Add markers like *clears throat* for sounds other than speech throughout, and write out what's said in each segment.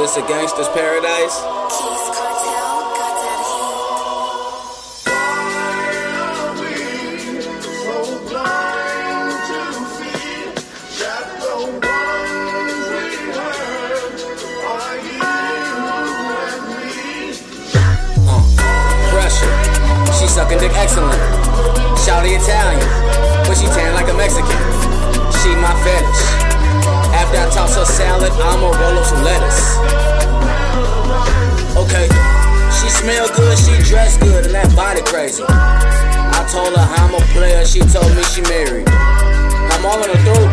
This a gangster's paradise? Keys Cartel got that pressure. She sucking dick excellent. Shouty Italian, but she tan like a Mexican. She my fetish. I toss her salad, I'ma roll up some lettuce. Okay, she smell good, she dress good, and that body crazy. I told her I'm a player, she told me she married. I'm all in her throat.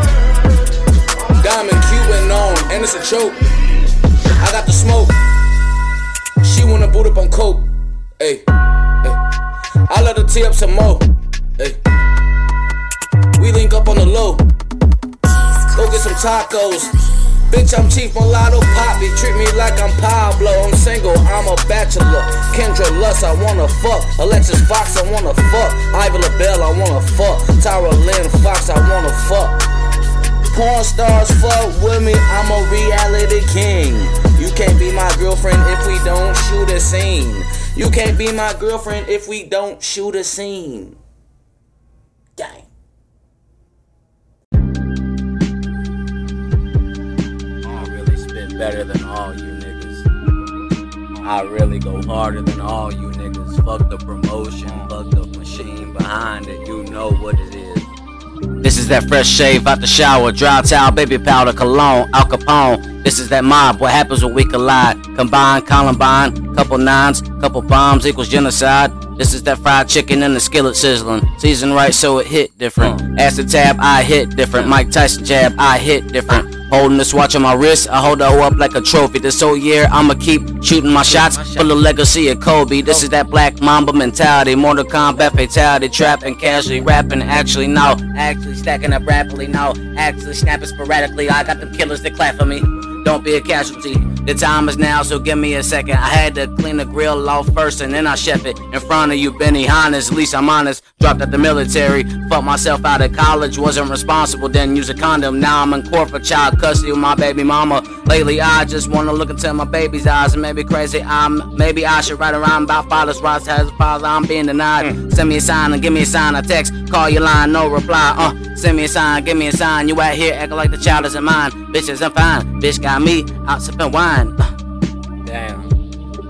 Diamond Cuban on, and it's a choke. I got the smoke. She wanna boot up on coke. Hey, hey. I let her tee up some more. Hey. We link up on the low. Go get some tacos. Bitch, I'm Chief Mulatto Poppy. Treat me like I'm Pablo. I'm single, I'm a bachelor. Kendra Lust, I wanna fuck. Alexis Fox, I wanna fuck. Ivy LaBelle, I wanna fuck. Tyra Lynn Fox, I wanna fuck. Porn stars fuck with me, I'm a reality king. You can't be my girlfriend if we don't shoot a scene. You can't be my girlfriend if we don't shoot a scene. Dang. Better than all you niggas. I really go harder than all you niggas. Fuck the promotion, fuck the machine behind it. You know what it is. This is that fresh shave out the shower, dry towel, baby powder, cologne, Al Capone. This is that mob. What happens when we collide? Combine, Columbine, couple nines, couple bombs equals genocide. This is that fried chicken in the skillet sizzling. Seasoned right so it hit different. Acid tab, I hit different. Mike Tyson jab, I hit different. Holding this watch on my wrist, I hold her up like a trophy. This whole year, I'ma keep shooting my shots for the legacy of Kobe. This is that black mamba mentality. Mortal Kombat fatality, trapping casually, rapping actually now. Actually stacking up rapidly now. Actually snapping sporadically. I got them killers that clap for me. Don't be a casualty. The time is now, so give me a second. I had to clean the grill off first and then I chef it. In front of you, Benihana's, at least I'm honest. Dropped out the military, fucked myself out of college, wasn't responsible, didn't use a condom. Now I'm in court for child custody with my baby mama. Lately, I just wanna look into my baby's eyes and maybe crazy. I'm maybe I should write around about father's rights as a father. I'm being denied. Send me a sign and give me a sign. I text, call your line, no reply. Uh, send me a sign, give me a sign. You out here acting like the child isn't mine. Bitches, I'm fine. Bitch got me out sipping wine. Damn.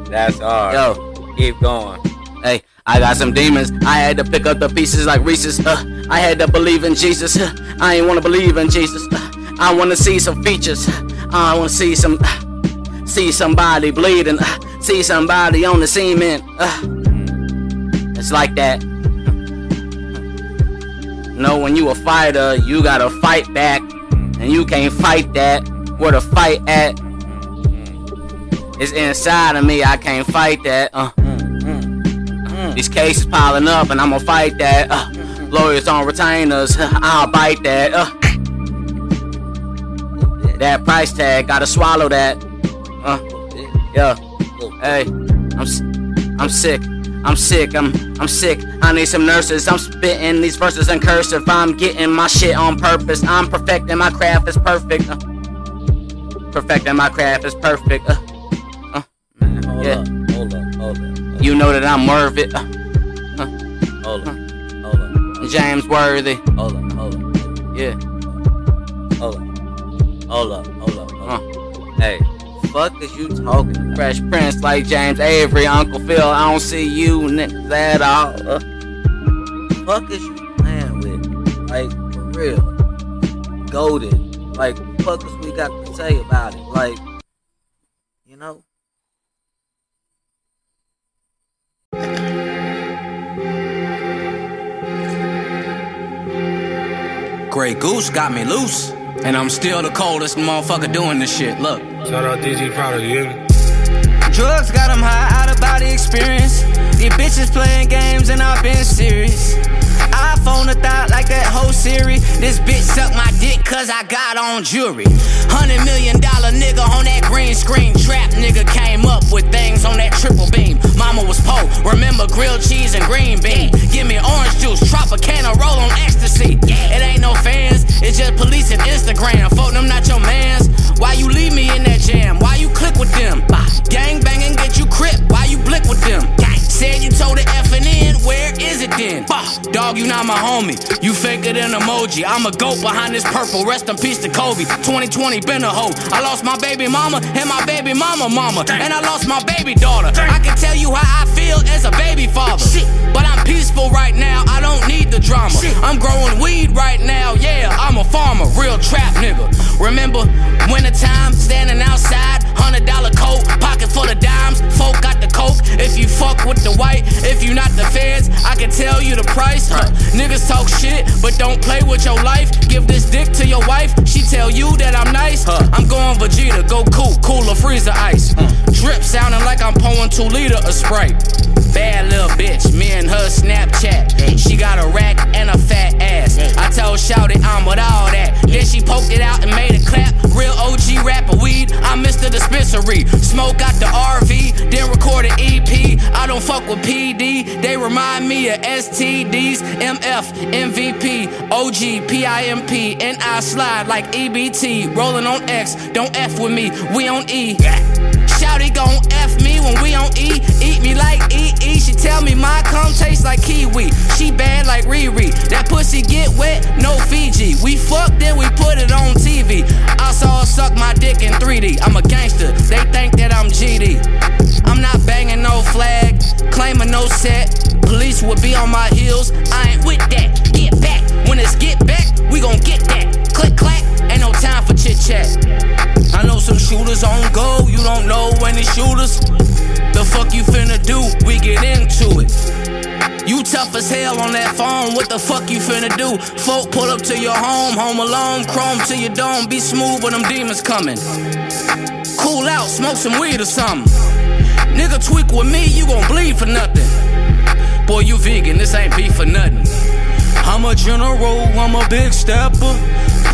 That's hard. Yo, Keep going. Hey, I got some demons. I had to pick up the pieces like Reese's. Uh, I had to believe in Jesus. Uh, I ain't wanna believe in Jesus. Uh, I wanna see some features. I wanna see some, uh, see somebody bleeding. Uh, see somebody on the cement. Uh, it's like that. Know when you a fighter, you gotta fight back, and you can't fight that. Where the fight at? It's inside of me. I can't fight that. Uh. These cases piling up, and I'ma fight that. Uh, lawyers on retainers, *laughs* I'll bite that. Uh, that price tag, gotta swallow that. Uh, yeah. Hey, I'm, I'm sick. I'm sick. I'm, I'm sick. I need some nurses. I'm spitting these verses in cursive. I'm getting my shit on purpose. I'm perfecting my craft. It's perfect. Uh, perfecting my craft is perfect. Uh, uh, Man, hold Yeah. up. Hold up. Hold up. you know that I'm worth it. Uh, Hold up. Hold up. James Worthy. Hold up. Hold up. Yeah. Hold up. Hold up. Hold up. Hold Uh. up. Hey, fuck is you talking? Fresh Prince like James Avery, Uncle Phil. I don't see you niggas at all. Uh, fuck is you playing with? Like, for real. Goaded. Like, fuck is we got to say about it? Like, you know? Grey Goose got me loose. And I'm still the coldest motherfucker doing this shit. Look. Shout out DG Product, you? Drugs got them high, out of body experience. These bitches playing games and I've been serious. iPhone a thought like that whole series. This bitch suck my dick cause I got on jewelry. Hundred million dollar nigga on that green screen trap nigga came up with things on that triple beam. Mama was poor. Remember grilled cheese and green bean. Give me orange juice, Tropicana, roll on ecstasy. It ain't no fans, it's just police and Instagram. Folk them not your mans. Why you leave me in that jam? Why you click with them? Gang banging get you crip. Why you blick with them? Gang Said you told the F and N, where is it then? Bah, dog, you not my homie. You faker than emoji. I'm a goat behind this purple. Rest in peace to Kobe. 2020 been a hoe. I lost my baby mama and my baby mama mama. And I lost my baby daughter. I can tell you how I feel as a baby father. But I'm peaceful right now. I don't need the drama. I'm growing weed right now. Yeah, I'm a farmer. Real trap nigga. Remember wintertime standing outside? Hundred dollar coat, pocket full of dimes. Folk got the coke. If you fuck with the white, if you not the fans, I can tell you the price. Huh. Niggas talk shit, but don't play with your life. Give this dick to your wife, she tell you that I'm nice. Huh. I'm going Vegeta, go cool, cooler, freezer ice. Hmm. Drip sounding like I'm pouring two liter of Sprite. Bad little bitch, me and her Snapchat. She got a rack and a fat ass. I told Shouty I'm with all that. Then she poked it out and made a clap. Real OG rapper weed, I missed the dispensary. Smoke got the RV, then record an EP. I don't fuck with PD, they remind me of STDs. MF, MVP, OG, PIMP, and I slide like EBT. Rolling on X, don't F with me, we on E. Shouty gon' F me when we on E. Eat me like EE. She tell me my cum tastes like kiwi. She bad like Riri. That pussy get wet, no Fiji. We fuck, then we put it on TV. I saw her suck my dick in 3D. I'm a gangster, they think that I'm GD. I'm not banging no flag, claiming no set. Police would be on my heels. I ain't with that. Get back. When it's get back, we gon' get that. Click clack, ain't no time for chit chat. I know some shooters on go, you don't know any shooters. The fuck you finna do? We get into it. You tough as hell on that phone, what the fuck you finna do? Folk pull up to your home, home alone, chrome to your dome, be smooth when them demons coming. Cool out, smoke some weed or something. Nigga tweak with me, you gon' bleed for nothing. Boy, you vegan, this ain't beef for nothing. I'm a general, I'm a big stepper.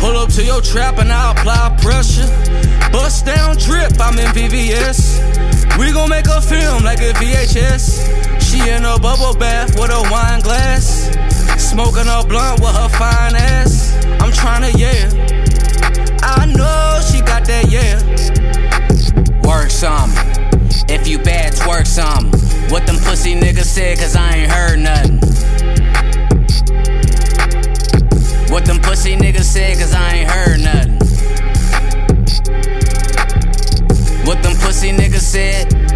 Pull up to your trap and I apply pressure. Bust down drip, I'm in VVS. We gon' make a film like a VHS. She in a bubble bath with a wine glass. Smoking a blunt with her fine ass. I'm tryna, yeah. I know she got that, yeah. Work some. If you bad, twerk some. What them pussy niggas said, cause I ain't heard nothing. What them pussy niggas said, cause I ain't heard nothing. What them pussy niggas said.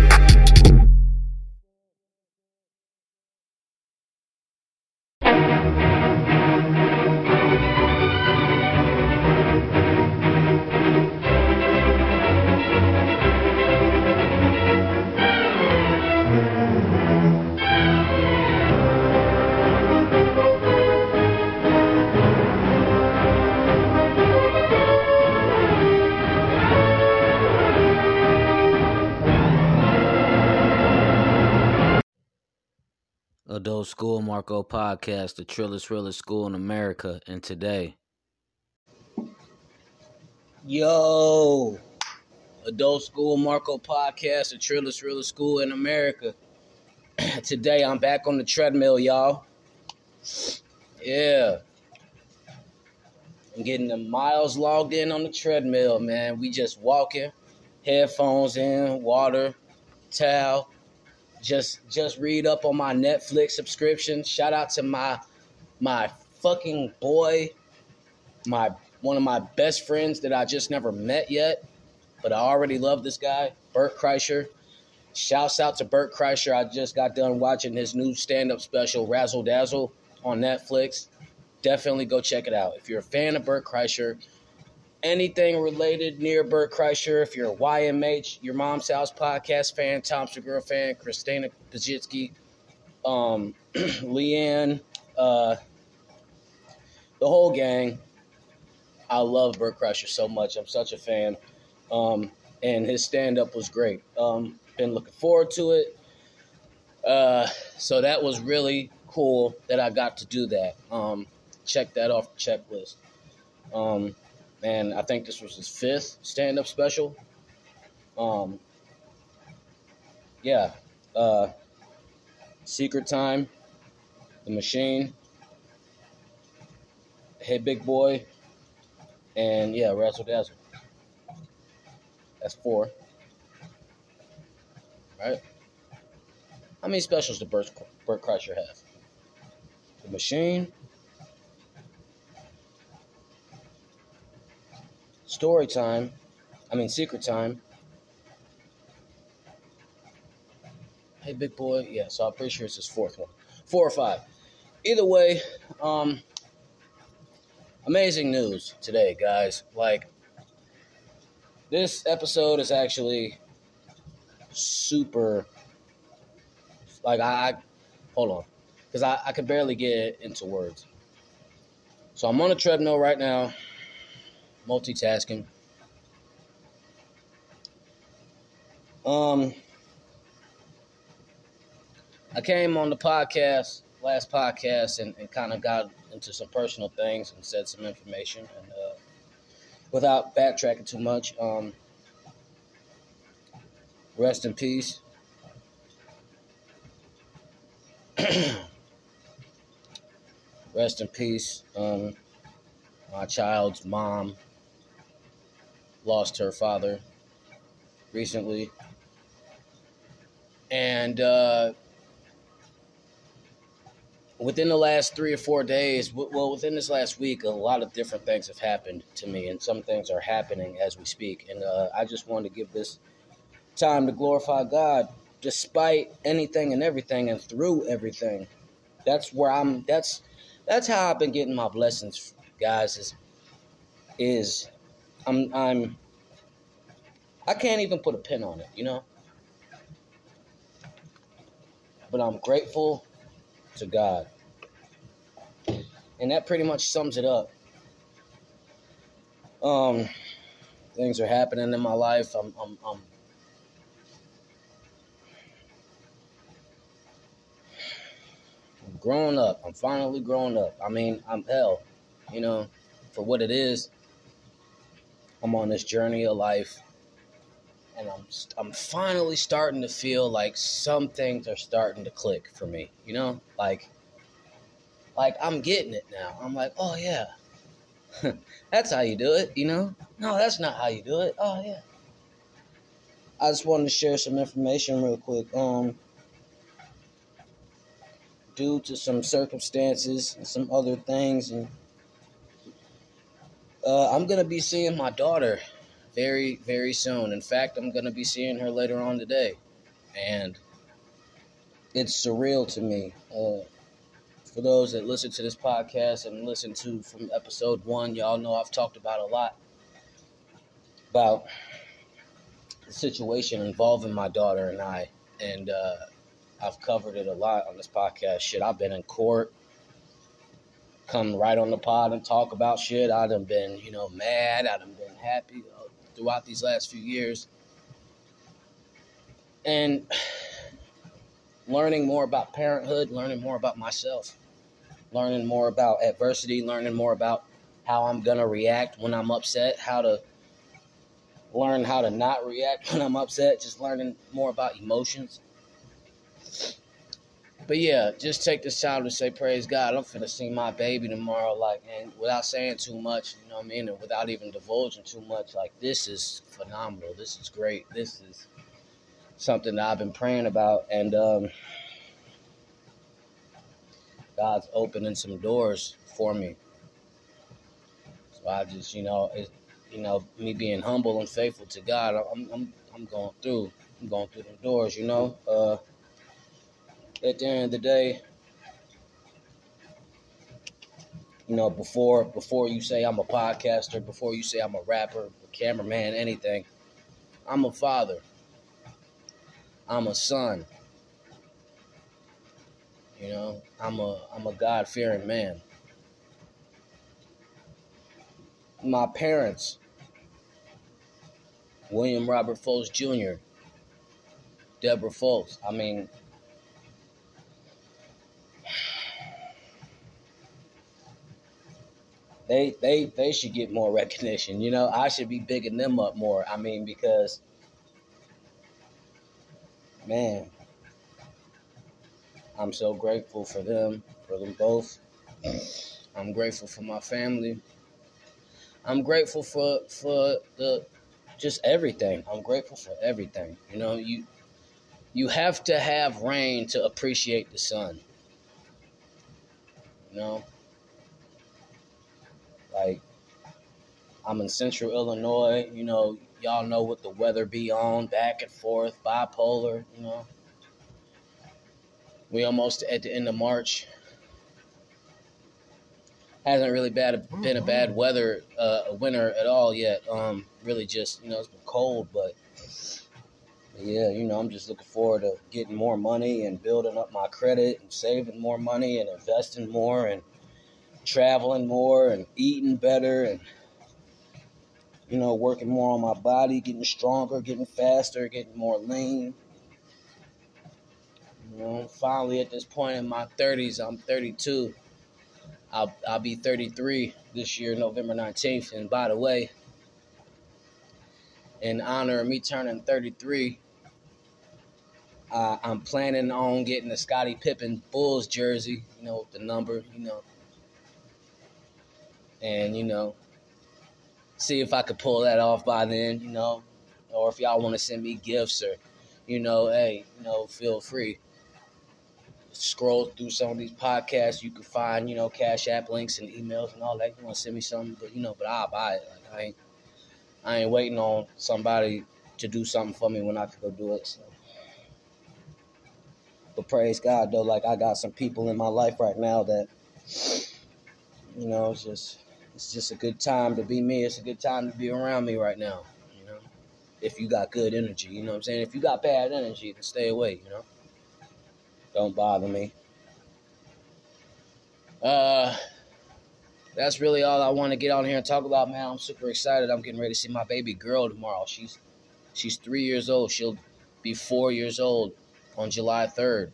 Adult School Marco Podcast, the trillest, realest school in America, and today. Yo, Adult School Marco Podcast, the trillest, realest school in America. *clears throat* today I'm back on the treadmill, y'all. Yeah. I'm getting the miles logged in on the treadmill, man. We just walking, headphones in, water, towel just just read up on my Netflix subscription. Shout out to my my fucking boy, my one of my best friends that I just never met yet, but I already love this guy, Bert Kreischer. Shouts out to Bert Kreischer. I just got done watching his new stand-up special, Razzle Dazzle, on Netflix. Definitely go check it out. If you're a fan of Bert Kreischer, anything related near Bert Kreischer, if you're a YMH, your mom's house podcast fan, Tom Segura fan, Christina Pazsitzky, um, *clears throat* Leanne, uh, the whole gang. I love Bert Kreischer so much. I'm such a fan. Um, and his stand up was great. Um, been looking forward to it. Uh, so that was really cool that I got to do that. Um, check that off the checklist. Um, and I think this was his fifth stand-up special. Um, yeah, uh, Secret Time, The Machine, Hey Big Boy, and yeah, Razzle Dazzle. That's four, right? How many specials did Bert, Bert Kreischer have? The machine. Story time. I mean, secret time. Hey, big boy. Yeah, so I'm pretty sure it's his fourth one. Four or five. Either way, um, amazing news today, guys. Like, this episode is actually super. Like, I. Hold on. Because I, I could barely get into words. So I'm on a treadmill right now, multitasking. Um, I came on the podcast, last podcast, and, and kind of got into some personal things and said some information. And uh, without backtracking too much, um, rest in peace. *clears throat* rest in peace. Um, my child's mom lost her father recently. And uh, within the last three or four days, well, within this last week, a lot of different things have happened to me, and some things are happening as we speak. And uh, I just wanted to give this time to glorify God, despite anything and everything, and through everything. That's where I'm. That's that's how I've been getting my blessings, guys. Is is I'm I'm I can't even put a pin on it, you know. But I'm grateful to God. And that pretty much sums it up. Um, things are happening in my life. I'm, I'm, I'm I'm growing up. I'm finally growing up. I mean, I'm hell, you know, for what it is. I'm on this journey of life, and I'm I'm finally starting to feel like some things are starting to click for me. You know, like like I'm getting it now. I'm like, oh yeah, *laughs* that's how you do it. You know, no, that's not how you do it. Oh yeah. I just wanted to share some information real quick. Um, due to some circumstances and some other things, and uh, I'm gonna be seeing my daughter very, very soon. In fact, I'm gonna be seeing her later on today, and it's surreal to me. Uh, for those that listen to this podcast and listen to from episode one, y'all know I've talked about a lot about the situation involving my daughter and I, and uh, I've covered it a lot on this podcast. Shit, I've been in court, come right on the pod and talk about shit. I done been, you know, mad. I done been happy throughout these last few years, and *sighs* learning more about parenthood, learning more about myself, learning more about adversity, learning more about how I'm gonna react when I'm upset, how to learn how to not react *laughs* when I'm upset, just learning more about emotions. But yeah, just take this time to say praise God. I'm finna see my baby tomorrow, like, and without saying too much, you know what I mean, and without even divulging too much, like, this is phenomenal. This is great. This is something that I've been praying about, and um, God's opening some doors for me. So I just, you know, it, you know, me being humble and faithful to God, I'm, I'm, I'm going through, I'm going through the doors, you know. Uh, at the end of the day, you know, before before you say I'm a podcaster, before you say I'm a rapper, a cameraman, anything, I'm a father. I'm a son. You know, I'm a I'm a God fearing man. My parents, William Robert Fultz Jr., Deborah Fultz. I mean, they they they should get more *laughs* recognition. You know, I should be bigging them up more. I mean, because man, I'm so grateful for them, for them both. I'm grateful for my family. I'm grateful for for the just everything. I'm grateful for everything. You know, you you have to have rain to appreciate the sun. You know, like I'm in Central Illinois. You know, y'all know what the weather be on, back and forth, bipolar. You know, we almost at the end of March. Hasn't really bad been a bad weather uh, a winter at all yet. Um, really just you know it's been cold, but yeah, you know I'm just looking forward to getting more money and building up my credit and saving more money and investing more and traveling more and eating better and you know working more on my body, getting stronger, getting faster, getting more lean. You know, finally at this point in my 30s, I'm 32. I'll, I'll be 33 this year, November 19th. And by the way, in honor of me turning 33, uh, I'm planning on getting the Scottie Pippen Bulls jersey, you know, the number, you know. And, you know, see if I could pull that off by then, you know. Or if y'all want to send me gifts or, you know, hey, you know, feel free scroll through some of these podcasts, you can find, you know, Cash App links and emails and all that. You want to send me something, but you know, but I'll buy it. Like I ain't, I ain't waiting on somebody to do something for me when I could go do it. So. But praise God though, like I got some people in my life right now that, you know, it's just, it's just a good time to be me. It's a good time to be around me right now. You know, if you got good energy, you know what I'm saying. If you got bad energy, then stay away. You know. Don't bother me. Uh, that's really all I want to get on here and talk about, man. I'm super excited. I'm getting ready to see my baby girl tomorrow. She's she's three years old. She'll be four years old on July 3rd.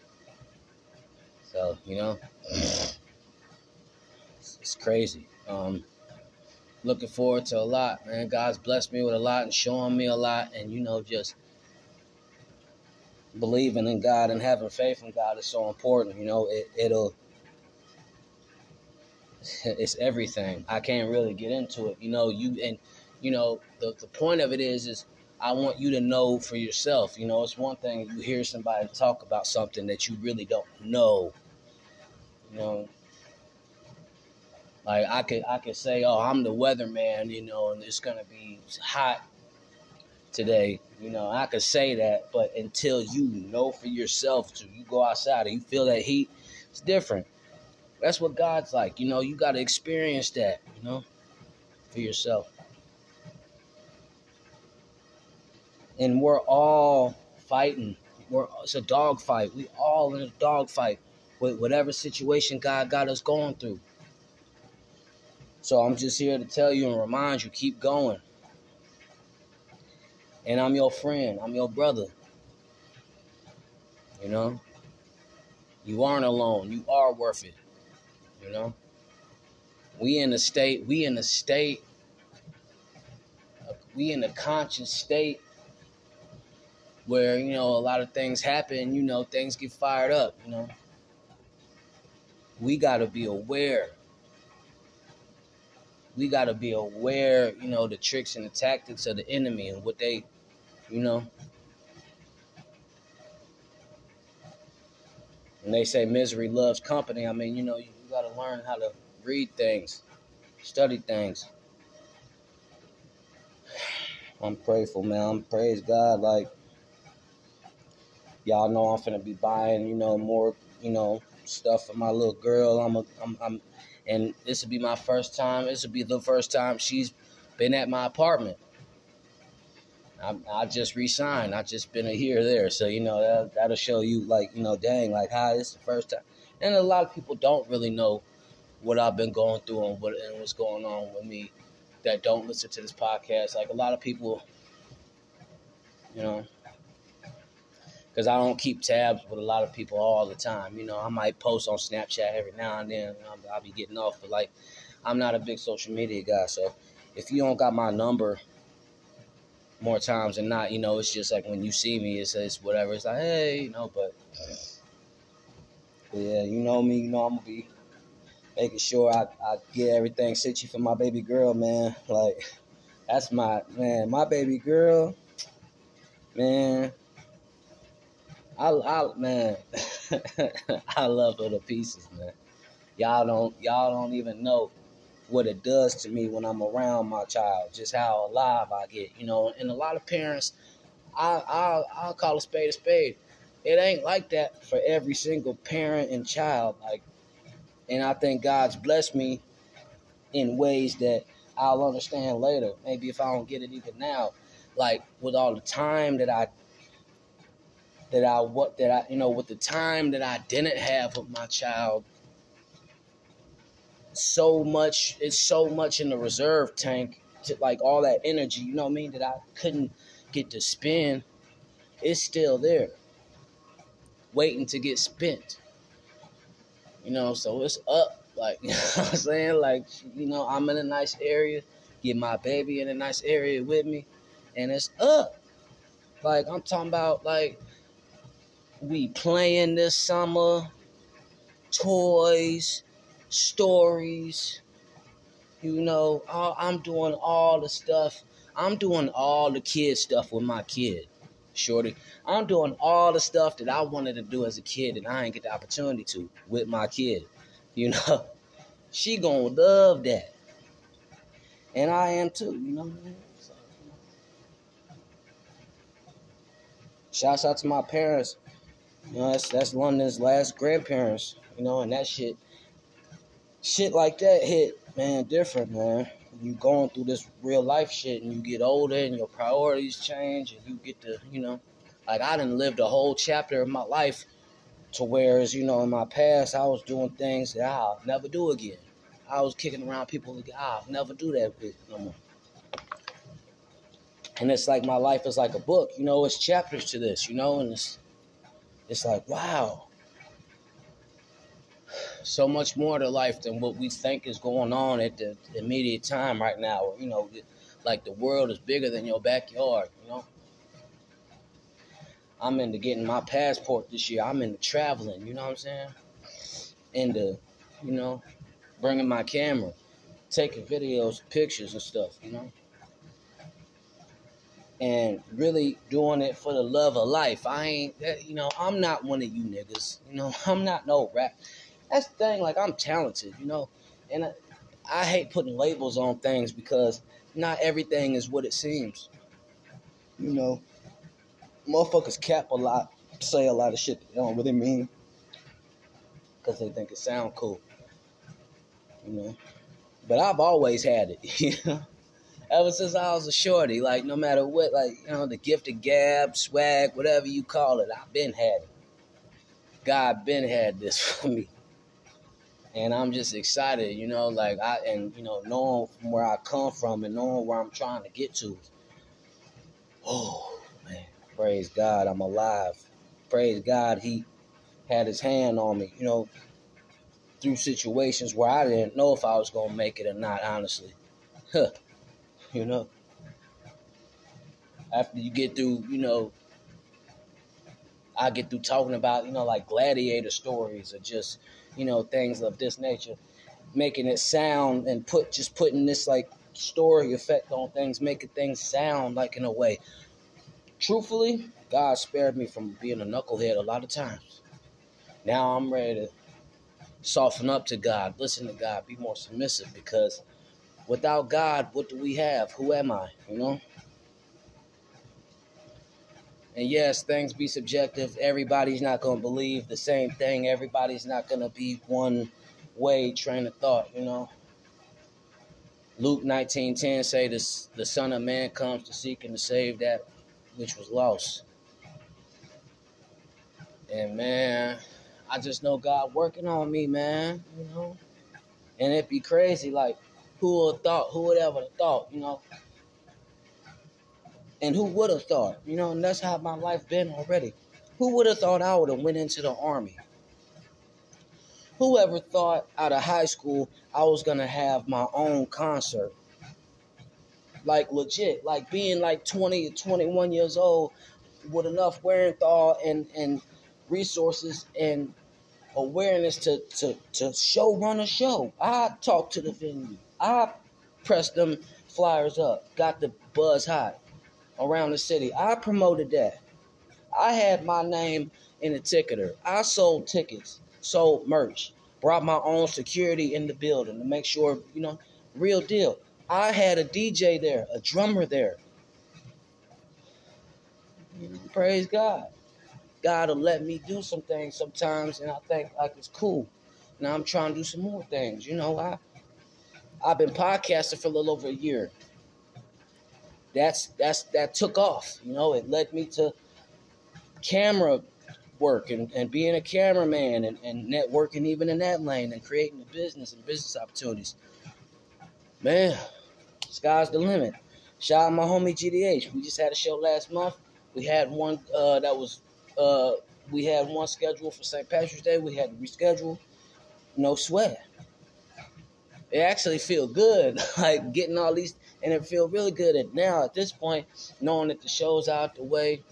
So you know, *sighs* it's, it's crazy. Um, looking forward to a lot, man. God's blessed me with a lot and showing me a lot, and you know, just believing in God and having faith in God is so important. You know, it, it'll *laughs* it's everything. I can't really get into it. You know, you and you know the the point of it is is I want you to know for yourself. You know, it's one thing you hear somebody talk about something that you really don't know. You know, like I could I could say, oh, I'm the weatherman, you know, and it's gonna be hot today. You know, I could say that, but until you know for yourself, to you go outside and you feel that heat, it's different. That's what God's like. You know, you got to experience that. You know, for yourself. And we're all fighting. We're it's a dog fight. We all in a dog fight with whatever situation God got us going through. So I'm just here to tell you and remind you, keep going. And I'm your friend. I'm your brother. You know? You aren't alone. You are worth it. You know? We in a state, we in a state, we in a conscious state where, you know, a lot of things happen, you know, things get fired up, you know. We gotta be aware. We gotta be aware, you know, the tricks and the tactics of the enemy and what they you know. And they say misery loves company. I mean, you know, you, you got to learn how to read things, study things. *sighs* I'm grateful, man. I'm praise God. Like y'all know, I'm finna be buying, you know, more, you know, stuff for my little girl. I'm, a, I'm, I'm, and this will be my first time. This will be the first time she's been at my apartment. I, I just resigned. I just been a here there, so you know that that'll show you like you know, dang, like hi, this is the first time. And a lot of people don't really know what I've been going through and what and what's going on with me that don't listen to this podcast. Like a lot of people, you know, because I don't keep tabs with a lot of people all the time. You know, I might post on Snapchat every now and then. I'll, I'll be getting off, but like, I'm not a big social media guy. So if you don't got my number more times than not, you know, it's just like when you see me, it's, it's whatever. It's like, hey, you know, but, but yeah, you know me, you know I'm gonna be making sure I, I get everything you for my baby girl, man. Like, that's my man, my baby girl, man. I, I man, *laughs* I love to pieces, man. y'all don't y'all don't even know what it does to me when I'm around my child, just how alive I get, you know. And a lot of parents, I I I'll call a spade a spade. It ain't like that for every single parent and child. Like, and I think God's blessed me in ways that I'll understand later. Maybe if I don't get it even now, like with all the time that I that I what that I you know with the time that I didn't have with my child so much it's so much in the reserve tank to like all that energy you know what I mean that I couldn't get to spend it's still there waiting to get spent. You know so it's up like *laughs* you know what I'm saying like you know I'm in a nice area get my baby in a nice area with me and it's up. Like I'm talking about like we playing this summer, toys, stories. You know, I'm doing all the stuff. I'm doing all the kid stuff with my kid, Shorty. I'm doing all the stuff that I wanted to do as a kid and I didn't get the opportunity to with my kid. You *laughs* know, she gonna love that. And I am too, you know? Shouts out to my parents know, that's that's London's last grandparents. You know, and that shit, shit like that hit man different, man. You going through this real life shit, and you get older, and your priorities change, and you get to, you know, like I didn't live the whole chapter of my life, to whereas you know in my past I was doing things that I'll never do again. I was kicking around people that I'll never do that with no more. And it's like my life is like a book, you know. It's chapters to this, you know, and it's it's like, wow, so much more to life than what we think is going on at the immediate time right now. You know, like the world is bigger than your backyard, you know. I'm into getting my passport this year. I'm into traveling, you know what I'm saying? Into, you know, bringing my camera, taking videos, pictures and stuff, you know and really doing it for the love of life. I ain't, you know, I'm not one of you niggas. You know, *laughs* I'm not no rap. That's the thing. Like, I'm talented, you know, and I, I hate putting labels on things because not everything is what it seems. You know, motherfuckers cap a lot, say a lot of shit they don't really mean because they think it sound cool. You know, but I've always had it. *laughs* You know ever since I was a shorty. Like no matter what, like you know, the gift of gab, swag, whatever you call it, I've been had it. God been had this *laughs* for me. And I'm just excited, you know, like I and you know, knowing from where I come from and knowing where I'm trying to get to. Oh man, praise God, I'm alive. Praise God, He had His hand on me, you know, through situations where I didn't know if I was gonna make it or not. Honestly, huh you know. After you get through, you know, I get through talking about, you know, like gladiator stories or just, you know, things of this nature, making it sound and put just putting this like story effect on things, making things sound like in a way. Truthfully, God spared me from being a knucklehead a lot of times. Now I'm ready to soften up to God, listen to God, be more submissive because Without God, what do we have? Who am I? You know? And yes, things be subjective. Everybody's not going to believe the same thing. Everybody's not going to be one way train of thought, you know? Luke 19:10 say this the son of man comes to seek and to save that which was lost. And man, I just know God working on me, man, you know? And it'd be crazy like who would thought? Who would ever thought? You know. And who would have thought? You know, and that's how my life been already. Who would have thought I would have went into the army? Whoever thought out of high school I was gonna have my own concert? Like legit, like being like 20 or 21 years old with enough thaw and, and resources and awareness to, to, to show run a show. I talk to the venue. I pressed them flyers up, got the buzz hot around the city. I promoted that. I had my name in the ticketer. I sold tickets, sold merch, brought my own security in the building to make sure, you know, real deal. I had a DJ there, a drummer there. Praise God. God will let me do some things sometimes, and I think like it's cool. Now I'm trying to do some more things. You know, I I've been podcasting for a little over a year. That's that's that took off. You know, it led me to camera work and, and being a cameraman and, and networking even in that lane and creating a business and business opportunities. Man, sky's the limit. Shout out my homie GDH. We just had a show last month. We had one uh, that was uh, we had one scheduled for St. Patrick's Day. We had to reschedule. No sweat. It actually feel good, *laughs* like getting all these, and it feel really good And now at this point, knowing that the show's out the way.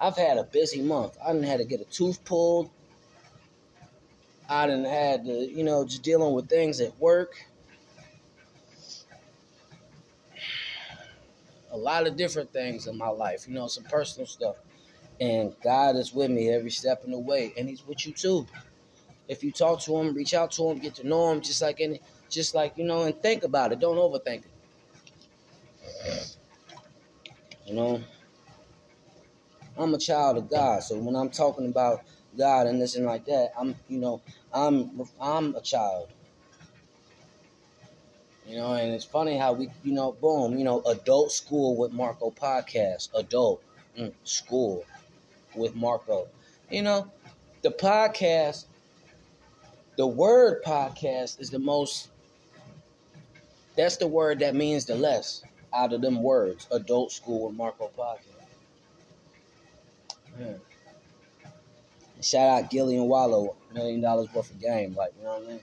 I've had a busy month. I didn't had to get a tooth pulled. I didn't had to, you know, just dealing with things at work. A lot of different things in my life, you know, some personal stuff. And God is with me every step of the way, and He's with you too. If you talk to Him, reach out to Him, get to know Him, just like any, just like you know, and think about it. Don't overthink it. You know, I'm a child of God, so when I'm talking about God and this and like that, I'm, you know, I'm, I'm a child. You know, and it's funny how we, you know, boom, you know, adult school with Marco podcast, adult mm, school with Marco. You know, the podcast, the word podcast is the most, that's the word that means the less out of them words, adult school with Marco podcast. Man. Shout out Gillie and Wallo, million dollars worth of game. Like, you know what I mean?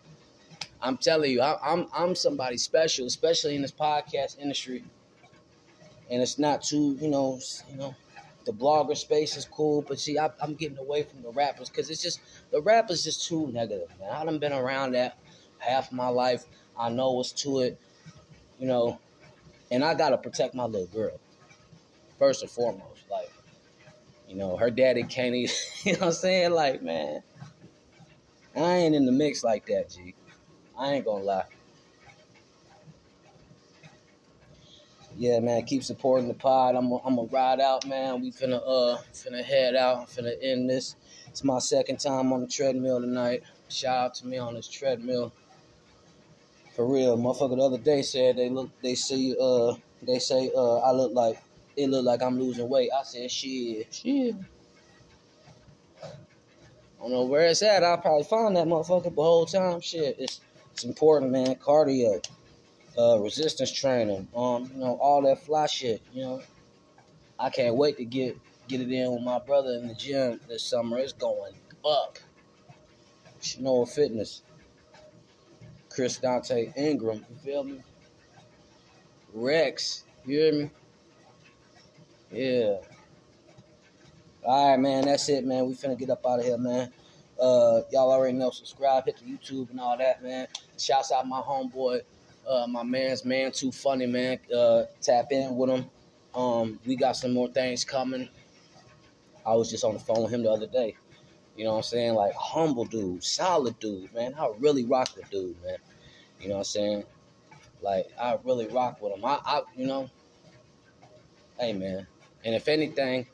I'm telling you, I, I'm I'm somebody special, especially in this podcast industry. And it's not too, you know, you know, the blogger space is cool, but see, I, am getting away from the rappers because it's just the rappers is just too negative, man. I done been around that half my life. I know what's to it, you know, and I gotta protect my little girl first and foremost. Like, you know, her daddy can't even, *laughs* you know what I'm saying? Like, man, I ain't in the mix like that, G. I ain't gonna lie. Yeah, man, keep supporting the pod. I'm gonna I'm ride out, man. We finna uh finna head out. I'm finna end this. It's my second time on the treadmill tonight. Shout out to me on this treadmill. For real, motherfucker. The other day said they look, they see, uh, they say, uh, I look like it look like I'm losing weight. I said, shit, shit. I don't know where it's at. I'll probably find that motherfucker the whole time. Shit, it's it's important, man. Cardio uh, resistance training, um, you know, all that fly shit. You know, I can't wait to get get it in with my brother in the gym this summer. It's going up. Shinoa Fitness, Chris Dante Ingram, you feel me? Rex, you hear me? Yeah. All right, man. That's it, man. We finna get up out of here, man. Uh, y'all already know. Subscribe, hit the YouTube and all that, man. Shouts out my homeboy uh, my man's man too funny, man. Uh, tap in with him. Um, we got some more things coming. I was just on the phone with him the other day. You know what I'm saying? Like humble dude, solid dude, man. I really rock with dude, man. You know what I'm saying? Like I really rock with him. I, I you know, hey man. And if anything,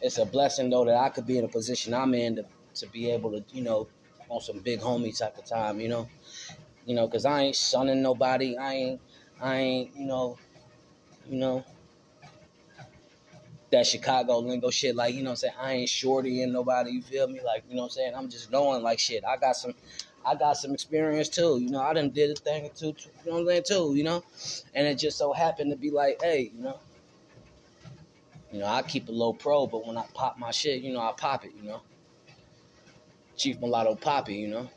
it's a blessing though that I could be in a position I'm in to, to be able to, you know, on some big homie type of time, you know you know, cause I ain't shunning nobody. I ain't, I ain't, you know, you know, that Chicago lingo shit. Like, you know I'm saying? I ain't shorty and nobody, you feel me? Like, you know I'm saying? I'm just knowing like shit. I got some, I got some experience too. You know, I done did a thing or two, you know what I'm saying, too, you know? And it just so happened to be like, hey, you know, you know, I keep a low pro, but when I pop my shit, you know, I pop it, you know. Chief Mulatto Poppy, you know.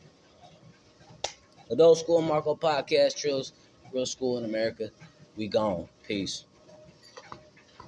Adult School Marco Podcast Trills, Real School in America. We gone. Peace.